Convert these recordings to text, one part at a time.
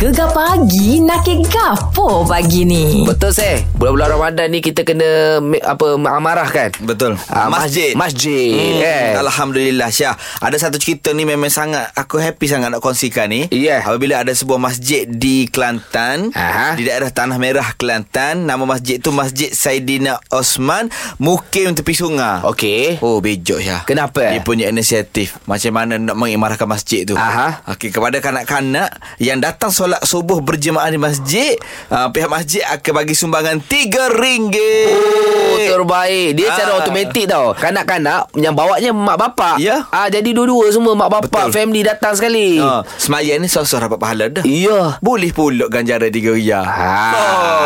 Gegar pagi nak ke gapo pagi ni? Betul seh. Bulan-bulan Ramadan ni Kita kena me- Apa Amarah kan Betul. Ah, Masjid. Masjid Hmm, kan? Alhamdulillah Syah. Ada satu cerita ni memang sangat Aku happy sangat nak kongsikan ni. Yeah. Apabila ada sebuah masjid di Kelantan Aha. Di daerah Tanah Merah Kelantan. Nama masjid tu Masjid Saidina Osman Mukim tepi sungai. Okey. Oh bejok Syah. Kenapa? Dia punya inisiatif Macam mana nak mengimarahkan masjid tu. Aha. Okey kepada kanak-kanak Yang datang solat subuh berjemaah di masjid uh, Pihak masjid akan bagi sumbangan RM3 Oh terbaik Dia Ah. cara automatik tau Kanak-kanak Yang bawanya mak bapak Ya. ah, Jadi dua-dua semua Mak bapak Betul. Family datang sekali uh, Semaya ni sosok dapat pahala dah Ya Boleh pula ganjaran tiga ria. Ha,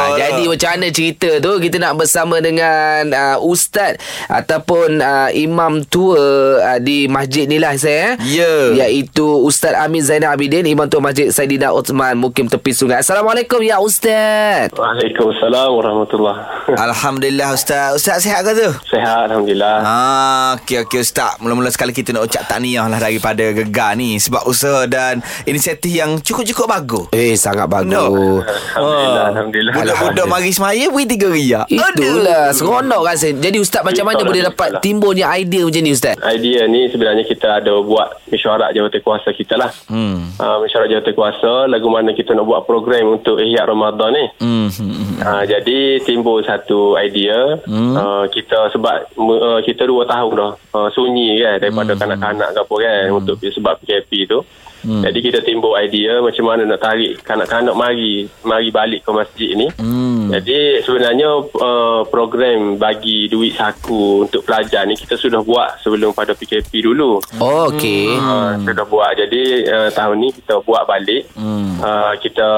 Oh, jadi macam mana cerita tu kita nak bersama dengan uh, ustaz ataupun uh, imam tua uh, di masjid ni lah saya eh. Ya. Iaitu Ustaz Amin Zainal Abidin imam tua Masjid Saidina Uthman Mukim Tepi Sungai. Assalamualaikum ya ustaz. Waalaikumsalam warahmatullahi Alhamdulillah Ustaz. Ustaz sihat ke tu? Sehat Alhamdulillah Ah, okey okey Ustaz. Mula-mula sekali kita nak ucap tahniah lah daripada Gegar ni sebab usaha dan inisiatif yang cukup-cukup bagus. Eh sangat bagus. No. Alhamdulillah, Alhamdulillah. Budak-budak mari semaya beri tiga ria. Itulah seronok kan saya. Jadi ustaz macam mana Itulah, boleh dapat itulah. timbulnya idea macam ni ustaz? Idea ni sebenarnya kita ada buat mesyuarat jawatankuasa kita lah Hmm. uh, Mesyuarat jawatankuasa Lagu mana kita nak buat program untuk Ihya Ramadan ni Hmm. hmm. uh, Jadi timbul satu idea Hmm. uh, Kita sebab uh, kita dua tahun dah uh, sunyi kan Daripada Hmm. kanak-kanak ke apa kan Untuk sebab PKP tu Jadi kita timbul idea macam mana nak tarik kanak-kanak mari mari balik ke masjid ni. Hmm. Jadi sebenarnya uh, program bagi duit saku untuk pelajar ni kita sudah buat sebelum pada PKP dulu. Oh, okey. Uh, sudah buat. Jadi uh, tahun ni kita buat balik. Hmm. Uh, kita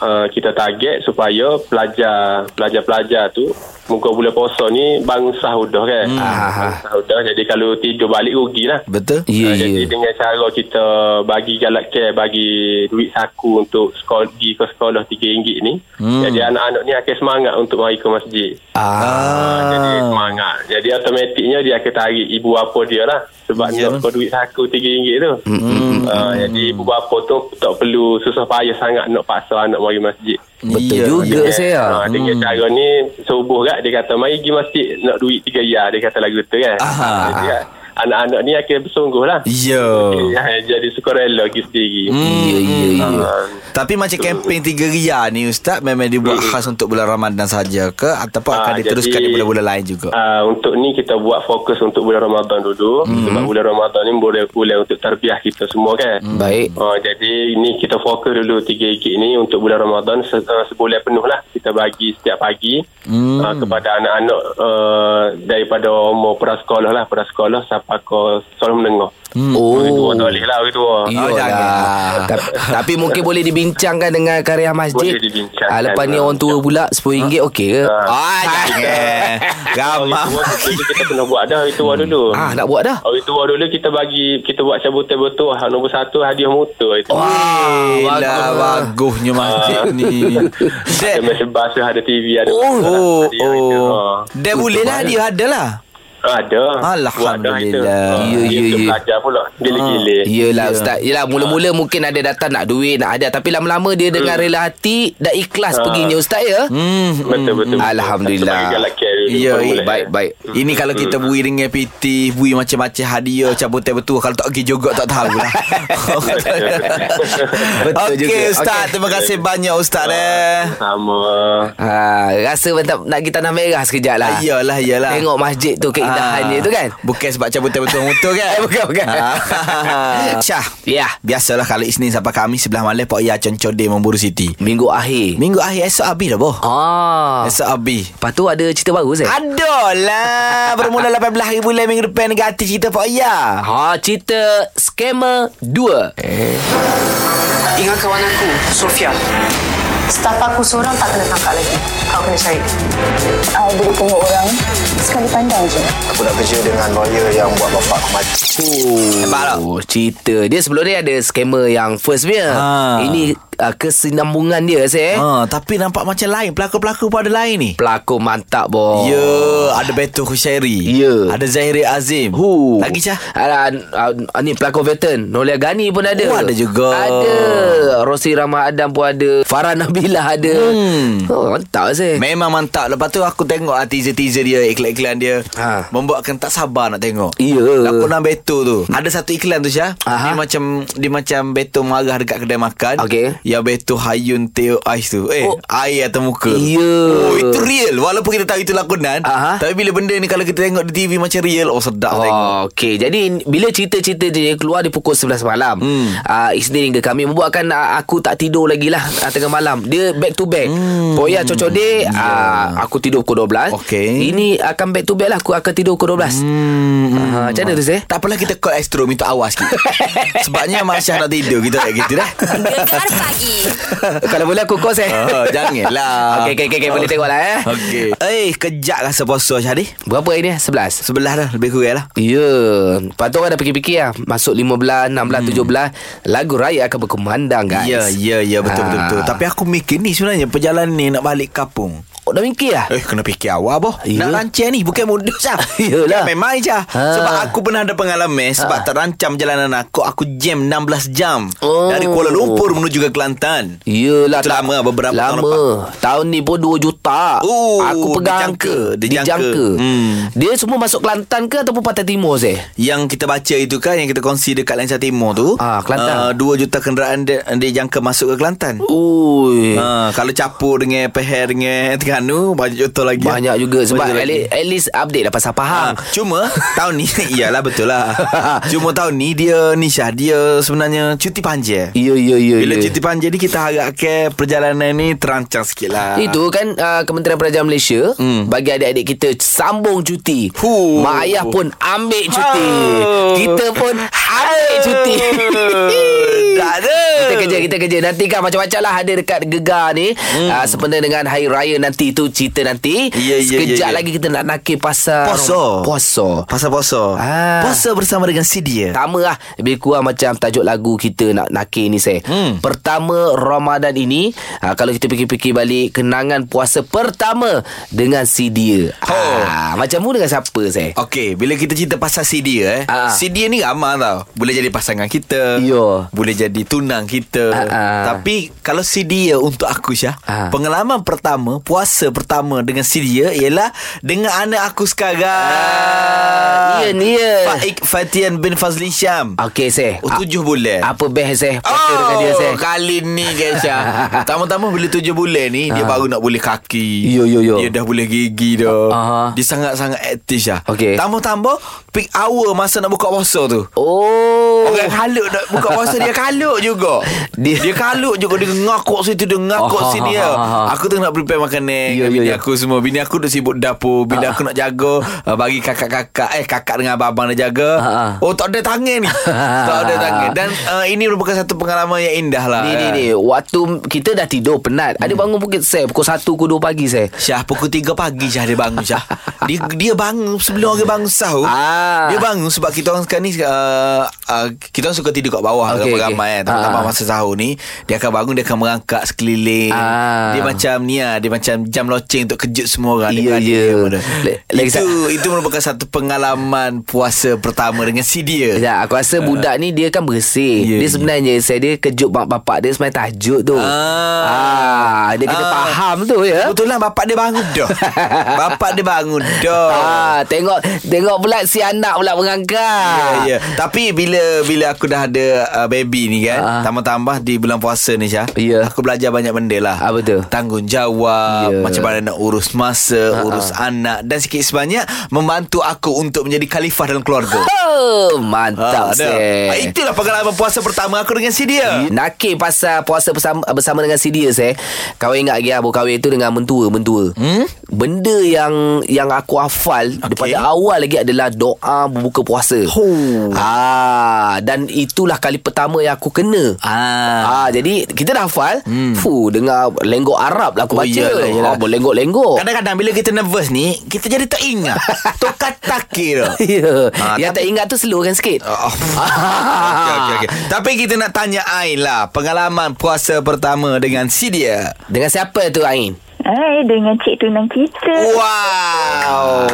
uh, kita target supaya pelajar pelajar-pelajar tu muka bulan puasa ni bangun sahur dah kan. Hmm. Bangun sahur dah. Jadi kalau tidur balik rugilah. Betul? Ya, Ah, Jadi ya. dengan cara kita bagi galak care, bagi duit saku untuk sekolah, pergi ke sekolah RM3 ni. Hmm. Jadi anak-anak ni akan semangat untuk mari ke masjid. Ah. Ah, jadi semangat. Jadi automatiknya dia akan tarik ibu bapa dia lah. Sebab yeah. nak duit saku RM3 tu. Hmm. Ah, jadi ibu bapa tu tak perlu susah payah sangat nak paksa anak mari masjid. Betul Ya, juga Dengan- saya. ah, Dengan cara ni Subuh kat Dia kata Mari pergi masjid Nak duit tiga ya Dia kata lagu tu kan Aha. Jadi, kan, Anak-anak ni akan bersungguh lah Ya. Ya, jadi sukarela pergi sendiri. Ya, ya, ya. Ah, Tapi macam kempen tiga ria ni Ustaz Memang dibuat khas untuk bulan Ramadan saja ke Ataupun akan Ah, diteruskan jadi- di bulan-bulan lain juga Ah, untuk ni kita buat fokus untuk bulan Ramadan dulu Hmm. sebab bulan Ramadan ni boleh bulan untuk terbiah kita semua kan. Baik. Oh, jadi ini kita fokus dulu tiga ikit ni untuk bulan Ramadan se- uh, sebulan penuh lah kita bagi setiap pagi Hmm. uh, kepada anak-anak uh, daripada umur prasekolah lah prasekolah sampai ke sekolah menengah. Hmm. Oh. Orang tua tak boleh lah orang tua. Oh, jangan. Iyalah. Ta- Tapi mungkin boleh dibincangkan dengan karya masjid. Boleh dibincangkan. Ah, lepas ni orang tua pula RM10 okey ke? Ah, jangan Ramah tua kita kena buat dah itu hmm. dulu. Ah, nak buat dah. Hari tua dulu kita bagi kita buat cabutan betul nombor satu hadiah motor itu. Wah, bagus. bagusnya masjid ni. Ada mesin basuh, ada TV, ada oh, oh, oh. Dad boleh lah dia ada lah. Ada. Alhamdulillah. Ya, ya, ya. belajar pula. Gila-gila. Yelah Ustaz Yelah mula-mula mungkin ada datang nak duit Nak ada Tapi lama-lama dia dengan rela hati Dah ikhlas Ah. perginya Ustaz ya Hmm. Betul, betul. betul. Alhamdulillah. Ya, mula-mula. Baik baik Ini kalau kita bui dengan PT, bui macam-macam hadiah, cabutan betul. Kalau tak pergi juga tak tahu lah. Betul Okey juga. Ustaz, Okey. terima kasih banyak Ustaz eh. Sama. ha, Rasa macam nak pergi tanah merah sekejap lah Iyalah, iyalah. Tengok masjid tu Keindahannya Ah. tu kan Bukan sebab cabutan betul-betul kan? Eh, bukan, bukan. Ah. Syah. Ya Biasalah kalau Isnin sampai Khamis sebelah malam Pak Ya Concode Memburu City. Minggu akhir Minggu akhir esok habis dah boh. Ah. Esok habis. Lepas tu ada cerita baru Zai? Adalah Bermula 18 hari bulan minggu depan Negatif cerita Pak Ya Ha, cerita Scammer 2 Ingat kawan aku, Sofia. Staf aku seorang tak kena tangkap lagi. Kau kena cari. I boleh tengok orang sekali pandang je. Aku nak kerja dengan lawyer yang buat bapak aku mati. Nampak tak? Oh, cerita Dia sebelum ni ada scammer yang first punya Ha. Ini uh, kesinambungan dia saya. Ha, tapi nampak macam lain. Pelakon-pelakon pun ada lain ni. Pelakon mantap boh. Ya, ada Beto Khusyairi. Ya. Ada Zahiri Azim. Hu. Lagi? Ada uh, uh, ni pelakon veteran Nolia Gani pun ada. Oh, ada juga. Ada. Rosi Rahmat Adam pun ada. Farah Nabilah ada. Hmm. Oh, mantap saya. Memang mantap. Lepas tu aku tengok ah, teaser-teaser dia, iklan-iklan dia. Ha. Membuatkan tak sabar nak tengok. Ya. Lakonan Beto tu. Ada satu iklan tu Syah. Aha. Dia macam dia macam Beto marah dekat kedai makan. Okey. Yang Beto hayun teo ais tu. Eh, Oh. air atas muka. Ya. Oh, itu real. Walaupun kita tahu itu lakonan. Aha. Tapi bila benda ni kalau kita tengok di TV macam real, oh sedap tengok. Oh, okey. Jadi bila cerita-cerita dia keluar di pukul 11 malam. Hmm. Uh, Isnin hingga kami membuatkan uh, aku tak tidur lagi lah uh, tengah malam. Dia back to back. Hmm. Poya Cocode uh, aku tidur pukul 12. Okey. Ini akan back to back lah aku akan tidur pukul 12. Hmm. Uh, macam mana tu saya? Tak apalah kita call Astro minta awas sikit. Sebabnya Mak Syah nak tidur kita tak gitu dah. Gegar pagi. Kalau boleh aku call saya. Oh, janganlah. Okey, okey, okey, okey. Boleh tengok lah eh. Okey. Eh, kejap rasa puasa Syahdi. Berapa ini? 11. Sebelah dah lebih kurang lah. Ya Lepas tu orang dah fikir-fikir lah Masuk 15, 16, 17 Lagu raya akan berkumandang guys Ya, ya, ya betul betul Ah. betul. Tapi aku mikir ni sebenarnya perjalanan ni nak balik kampung. Oh dah fikir lah Eh kena fikir awal boh Ya. Nak rancang ni Bukan mudah sah Yelah. Memang je Ha. Sebab aku pernah ada pengalaman Sebab Ha. terancam jalanan aku Aku jam 16 jam Oh. Dari Kuala Lumpur menuju ke Kelantan Yelah Itu lama, beberapa tahun Lama Tahun ni pun 2 juta Oh, Aku pegang dijangka, angka dijangka. Hmm. Dia semua masuk Kelantan ke Ataupun Pantai Timur saya Yang kita baca itu kan Yang kita kongsi dekat Lancar Timur tu Ah, Kelantan. uh, 2 juta kenderaan dia, dia jangka masuk ke Kelantan Ui Ha, kalau capur dengan Peher dengan Terengganu Banyak juta lagi Banyak juga Sebab Banyak at least, at least update lah pasal Pahang Ha, cuma tahun ni Iyalah betul lah Cuma tahun ni Dia ni Syah Dia sebenarnya Cuti panjang Ya ya ya Bila ya. cuti panjang ni Kita harapkan Perjalanan ni Terancang sikit lah Itu kan uh, Kementerian Perdagangan Malaysia Hmm. bagi adik-adik kita sambung cuti. Huh. Mak ayah pun ambil cuti. Oh. Kita pun ambil cuti. Tak ada Kita kerja Kita kerja Nanti kan macam-macam lah Ada dekat Gegar ni hmm. uh, Sempena dengan Hari Raya nanti tu Cerita nanti Ya, ya, Sekejap ya, ya. lagi kita nak nakir pasal Puasa. Puasa Pasal puasa Ah. Puasa bersama dengan si dia lah Lebih kurang macam Tajuk lagu kita Nak nakir ni saya Hmm. Pertama Ramadan ini uh, Kalau kita fikir-fikir balik Kenangan puasa pertama Dengan si dia Oh. Ah, Macam mu dengan siapa saya Okey, bila kita cerita pasal si dia eh. Ah. Si dia ni ramah tau. Boleh jadi pasangan kita. Ya. Boleh jadi tunang kita. Ah, ah. Tapi kalau si dia untuk aku Syah, Ah. pengalaman pertama, puasa pertama dengan si dia ialah dengan anak aku sekarang. Ah, Ian, Ian. Faik Fatian bin Fazlin Syam. Okey saya Oh, tujuh bulan. Apa best saya Puasa dengan dia saya kali ni guys ya. Tama-tama bila tujuh bulan ni dia Ah. baru nak boleh kaki. Yo, yo, yo. Dia dah boleh gigi dah. Aha. Dia sangat-sangat aktif lah. Okey. Tambah-tambah peak hour masa nak buka puasa tu. Oh Orang kalut nak buka puasa dia kalut juga. Dia- Dia, kalut juga dia ngakuk situ dia ngakuk Oh, sini ha, ya. ha, ha. Aku tengah nak prepare makanan Ya, dengan ya, bini ya. aku semua. Bini aku dah sibuk dapur. Bila Ah. aku nak jaga uh, bagi kakak-kakak eh kakak dengan abang-abang nak jaga. Ha, ha. Oh tak ada tangan ni. tak ada tangan. Dan uh, ini merupakan satu pengalaman yang indah lah. Ni ni ni Waktu kita dah tidur penat Ada bangun pukul saya Pukul 1 pukul 2 pagi saya Syah pukul 3 pagi Syah dia bangun Syah Dia dia bangun sebelum orang bangun sahur Ah. Dia bangun sebab kita orang sekarang ni uh, uh, Kita orang suka tidur kat bawah Okey, Ramai-ramai okey. kan Tambah Ah. masa sahur ni Dia akan bangun Dia akan merangkak sekeliling Ah. Dia macam ni lah Dia macam jam loceng Untuk kejut semua orang Dia berada. Le- lagi Itu itu merupakan satu pengalaman Puasa pertama dengan si dia Ya, aku rasa budak ni dia kan bersih. Ya, dia ya. sebenarnya saya dia kejut mak bapak dia sebenarnya tajuk tu. Ah. ah dia kena Ah. faham tu ya. Betul lah bapak dia bangun dah Bapak dia bangun dah Ah, tengok tengok pula si anak pula Ya, mengangkat. ya. Tapi bila bila aku dah ada uh, baby ni kan, Ah. tambah-tambah di bulan puasa ni Syah. Ya. Aku belajar banyak benda lah. Ah, betul. Tanggungjawab, Ya. Macam mana nak urus masa, urus anak dan sikit sebanyak membantu aku untuk menjadi khalifah dalam keluarga. Oh, mantap Ah, ada. saya. Ah, itulah pengalaman puasa pertama aku dengan si dia. Nakir pasal puasa bersama, bersama dengan si dia saya. Kau ingat lagi Abu kahwin tu dengan mentua, mentua. Hmm? Benda yang yang aku hafal okay. daripada awal lagi adalah doa berbuka puasa. Oh. Ah, dan itulah kali pertama yang aku kena. Ah. Ah, jadi kita dah hafal. Hmm. Fuh, dengar lenggok Arab lah aku Oh, baca. iyalah, iyalah. Oh, berlenggok-lenggok. Kadang-kadang bila kita nervous ni Kita jadi tak ingat Tukar takir Ya. Ah, Yang tak tapi- ingat tu slowkan sikit. Oh. okay, okay, okay. Tapi kita nak tanya Ain lah Pengalaman puasa pertama dengan si dia Dengan siapa tu Ain? Hai, dengan cik tunang kita. Wow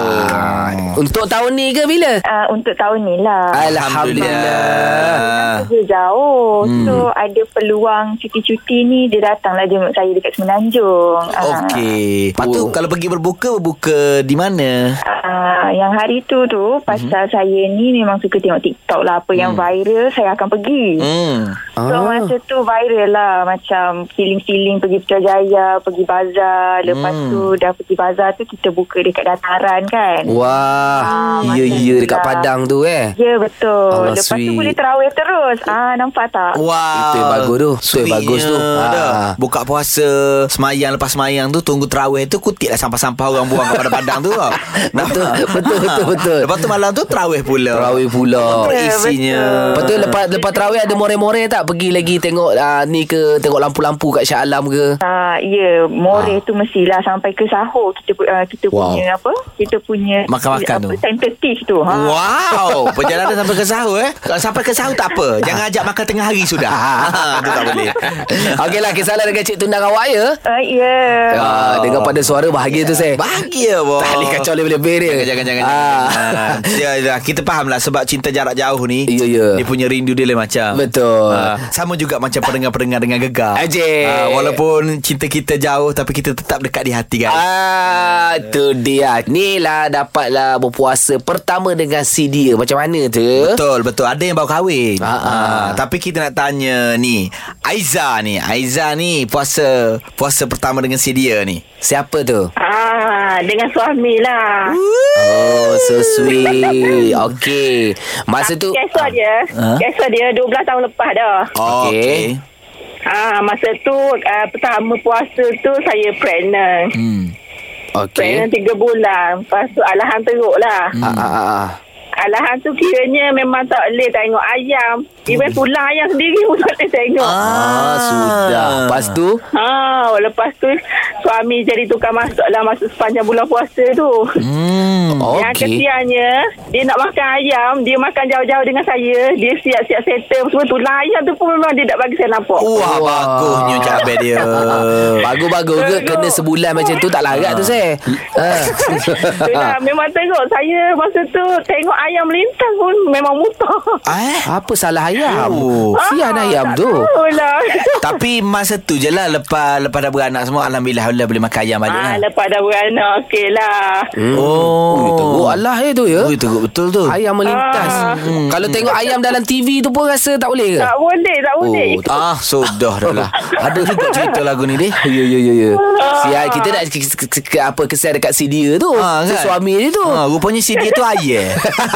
Untuk tahun ni ke bila? Uh, untuk tahun ni lah. Alhamdulillah Dia jauh. Hmm. So, ada peluang cuti-cuti ni, dia datanglah jemput saya dekat Semenanjung. Ah. Okey Lepas tu Oh. kalau pergi berbuka Berbuka di mana? Uh, yang hari tu tu pasal saya ni memang suka tengok TikTok lah apa yang viral saya akan pergi. Hmm So Ah. Masa tu viral lah Macam feeling-feeling Pergi Putrajaya Pergi bazar Lepas Hmm. tu Dah pergi bazar tu Kita buka dekat dataran kan Wah, Ah, ya macam ya tu dekat lah. Padang tu eh. Ya betul Allah, Lepas sweet. tu boleh terawih terus Ah Nampak tak Wow Itu yang bagus tu. Itu yang bagus tu. Dah. Ah. Buka puasa Semayang lepas semayang tu Tunggu terawih tu Kutik lah sampah-sampah Orang buang kepada padang tu tau. Betul, betul, betul, betul. Lepas tu malam tu terawih pula Terawih pula. Ya, isinya Lepas tu lepas lepas terawih ada more-more tak pergi lagi tengok uh, ni ke tengok lampu-lampu kat Shah Alam ke? Ah, ya, more tu mestilah sampai ke sahur kita uh, kita Wow. punya apa? Kita punya Makan-makan apa, tu. tentative tu. Ha. Wow Perjalanan sampai ke sahur eh Kalau sampai ke sahur tak apa Jangan ajak makan tengah hari sudah Itu tak boleh Okeylah kisahlah dengan Cik Tundang awak ya. Ah, ya. Ah, dengar pada suara bahagia tu saya. Bahagia boh Tak boleh kacau lebih-lebih dia. Jangan jangan Ah. jangan. Ya, ya, Kita faham lah Sebab cinta jarak jauh ni Ya, ya. Dia punya rindu dia lain macam Betul. Ah, Sama juga macam pendengar-pendengar dengan gegar Ajik. Ah, Walaupun cinta kita jauh Tapi kita tetap dekat di hati kan Ah, tu dia. Ni lah dapatlah berpuasa pertama dengan si dia. Macam mana tu? Betul betul Ada yang baru kahwin Ah, ah. Ah, Tapi kita nak tanya ni Aiza ni Aiza ni Puasa Puasa pertama dengan si dia ni Siapa tu? Ah, dengan suami lah. Oh, so sweet. Okey. Masa tu Kisah dia, Ha? kisah dia 12 tahun lepas dah. Oh, Okey. Ah, masa tu uh, pertama puasa tu saya pregnant. Hmm. Okey. Pregnant 3 bulan. Lepas tu alahan teruk lah. Ah, ah, ah, ah. Alahan tu kiranya memang tak boleh tengok ayam. Even tulang ayam sendiri pun tak boleh tengok. Ah, sudah. Lepas tu? Ha, lepas tu suami jadi tukar masak lah masa sepanjang bulan puasa tu. Hmm. Yang Okey. kesiannya Dia nak makan ayam Dia makan jauh-jauh dengan saya Dia siap-siap settle Semua tulang ayam tu pun Memang dia tak bagi saya nampak Wah, bagusnya cabai dia. Bagus-bagus ke Kena sebulan macam tu Tak larat tu saya ah. Itulah, Memang tengok Saya masa tu Tengok ayam melintang pun Memang muntah Eh? Apa salah ayam Oh. Sian ayam tak tu tahulah. Tapi masa tu je lah Lepas, lepas dah beranak semua Alhamdulillah Alhamdulillah boleh makan ayam balik Ah, lah lepas dah beranak Okey lah Oh Ui, teruk Allah ya tu ya Ui, teruk betul tu Ayam melintas Ah. hmm. Kalau tengok ayam dalam TV tu pun Rasa tak boleh ke Tak boleh Tak boleh Oh, Ah, sudah dah lah Ada juga cerita lagu ni deh Ya ya ya ya. Sial kita nak ke, ke, ke, ke, apa kesan dekat si dia tu. Ah, Si kan? suami dia tu. Ha, rupanya si dia tu ayah.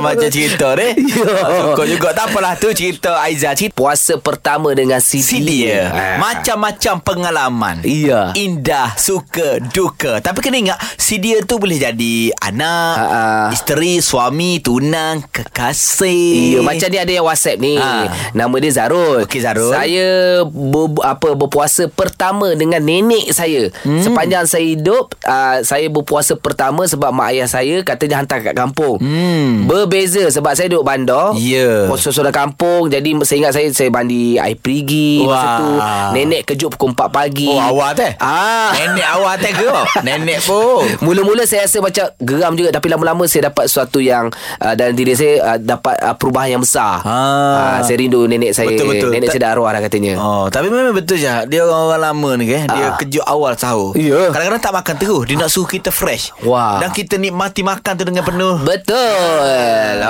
macam-macam cerita. Ya. Suka juga. Tak apalah tu cerita Aiza. Cerita Puasa pertama dengan si, si dia. Macam-macam pengalaman. Iya. Indah, suka, duka. Tapi kena ingat, dia tu boleh jadi anak, Ha, ha. isteri, suami, tunang, kekasih. Ya, macam ni ada yang WhatsApp ni. Ha. Nama dia Zarul. Okey, Zarul. Saya ber, apa berpuasa pertama dengan nenek saya. Hmm. Sepanjang saya hidup, uh, saya berpuasa pertama sebab mak ayah saya katanya hantar kat kampung. Hmm. Berbeza sebab saya duduk bandar. Ya. Puasa sudah kampung. Jadi saya ingat saya saya mandi air perigi masa Wah. tu. Nenek kejut pukul 4 pagi. Oh, awak teh? Ah. Nenek awak teh ke? Nenek pun. Mula-mula saya rasa macam geram juga tapi lama-lama saya dapat sesuatu yang uh, dalam diri saya uh, dapat uh, perubahan yang besar. Ah. Ah, saya rindu nenek saya. Betul-betul. Nenek Ta- saya dah arwah dah katanya. Oh, tapi memang betul je. Dia orang-orang lama ni ke. Dia Ah. kejut awal sahur. Ya. Kadang-kadang tak makan terus. Dia nak suruh kita fresh. Wah. Dan kita nikmati makan tu dengan penuh. Betul.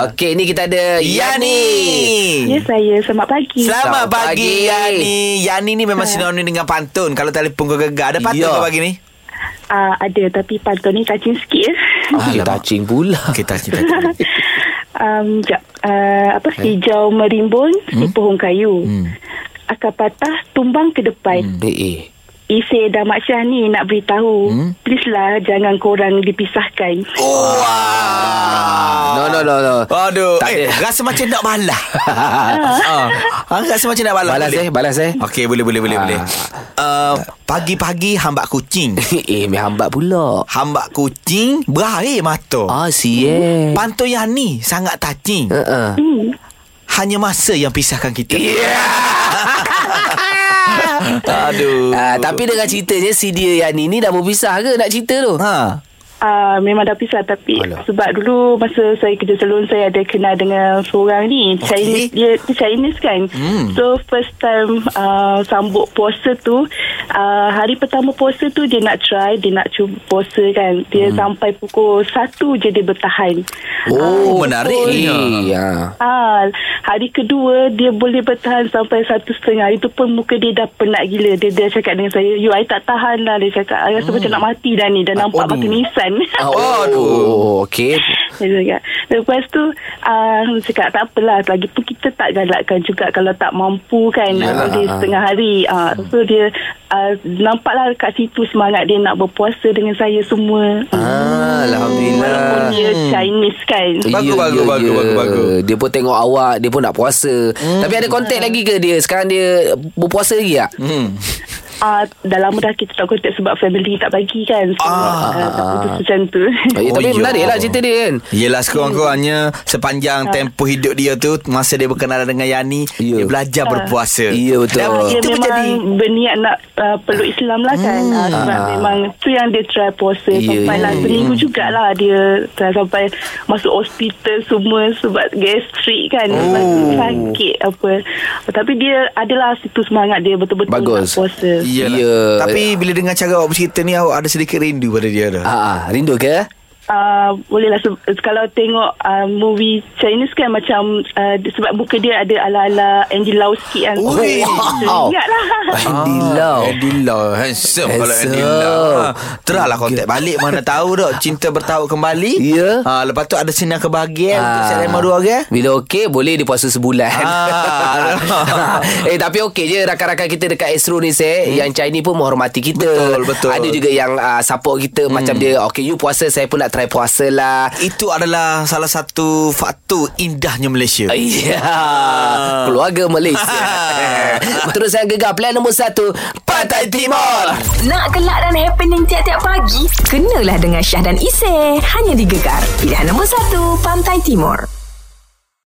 Okey, ni kita ada Yani. Ya saya Selamat pagi Selamat Selamat pagi, pagi. Yani. Yani ni memang sinonim dengan pantun. Kalau telefon kau gegar. Ada pantun Ya. kau pagi ni? uh, Ada tapi pantun ni touching sikit ya. Okey, Alamak. touching pula. Kita cerita. um, jap, uh, apa hijau merimbun di pohon kayu Hmm. akan patah tumbang ke depan Eh, eh. Isi dan Mak Syah ni nak beritahu Hmm? Please lah jangan korang dipisahkan Oh, wow. No, no, no, no. Aduh. Tak eh, ada. rasa macam nak balah. ah. Ha, rasa macam nak balas. Balas boleh? eh, balas eh. Okey, boleh, boleh, boleh, Ah. boleh. Uh, pagi-pagi hambak kucing. eh, mi hambat pula. hambak kucing berair mata. Ah, siye. Panto yang ni sangat touching. Uh-uh. Hanya masa yang pisahkan kita. Aduh. Ah, tapi dengan ceritanya si dia yang ni ni dah berpisah ke nak cerita tu? Ha. Uh, memang dah pisah tapi Alah. sebab dulu masa saya kerja salon saya ada kenal dengan seorang ni Okey. Chinese dia, dia Chinese kan Hmm. so first time uh, sambut puasa tu uh, hari pertama puasa tu dia nak try dia nak cuba puasa kan dia Hmm. sampai pukul 1 je dia bertahan Oh, Ah, menarik ni. Ya. Ah, hari kedua dia boleh bertahan sampai satu setengah. Itu pun muka dia dah penat gila. Dia dia cakap dengan saya, "You I tak tahan lah." Dia cakap, "I rasa macam nak mati dah ni. Dah nampak Aduh. mata nisan." Oh, oh okey. Dia cakap. Lepas tu uh, cakap tak apalah lagipun kita tak galakkan juga kalau tak mampu kan Ya, yeah. dia ah, ah. setengah hari uh, so dia uh, nampaklah kat situ semangat dia nak berpuasa dengan saya semua Ah, Alhamdulillah. walaupun dia Chinese kan Bagus, bagus, bagus, bagus, bagus. Dia pun tengok awak Dia pun nak puasa hmm. Tapi ada kontak lagi ke dia Sekarang dia Berpuasa lagi tak? Hmm. Uh, dah lama dah kita tak kontak sebab family tak bagi kan so, Ah. uh, tak putus macam tu Oh, ya, Oh, tapi ya. menarik lah cerita dia kan Yelah sekurang-kurangnya Sepanjang tempoh hidup dia tu Masa dia berkenalan dengan Yani Ya. Dia belajar berpuasa Ya, betul. Dan dia itu memang menjadi berniat nak uh, peluk Islam lah kan hmm. uh, sebab memang tu yang dia try puasa Ya, sampai lah seminggu jugalah dia try sampai masuk hospital semua sebab gastrik kan Oh. sakit apa tapi dia adalah situ semangat dia betul-betul Bagus. nak puasa Iyalah. Ya. Tapi bila dengar cara awak bercerita ni Awak ada sedikit rindu pada dia dah Ah, ah, rindu ke? Uh, bolehlah se- kalau tengok uh, movie Chinese kan macam uh, sebab muka dia ada ala-ala Andy Lau sikit kan. Ui. Wow. Ingat lah. Andy Lau. Andy Lau Handsome, kalau Handsome. Andy Lau ha, Terahlah kontak balik Mana tahu dok Cinta bertaut kembali Ya. ha, Lepas tu ada sinar kebahagiaan Untuk Ah. saya lima dua orang Bila okey Boleh dia puasa sebulan Ah. Eh tapi okey je Rakan-rakan kita dekat Astro ni saya hmm. Yang Chinese pun menghormati kita Betul, betul. Ada juga yang uh, support kita hmm. Macam dia Okay you puasa Saya pun nak try puasa lah Itu adalah salah satu faktor indahnya Malaysia Ya Keluarga Malaysia Terus saya gegar Plan nombor satu Pantai Timur Nak gelak dan happening tiap-tiap pagi? Kenalah dengan Syah dan Isy. Hanya di Gegar. Pilihan nombor 1, Pantai Timur.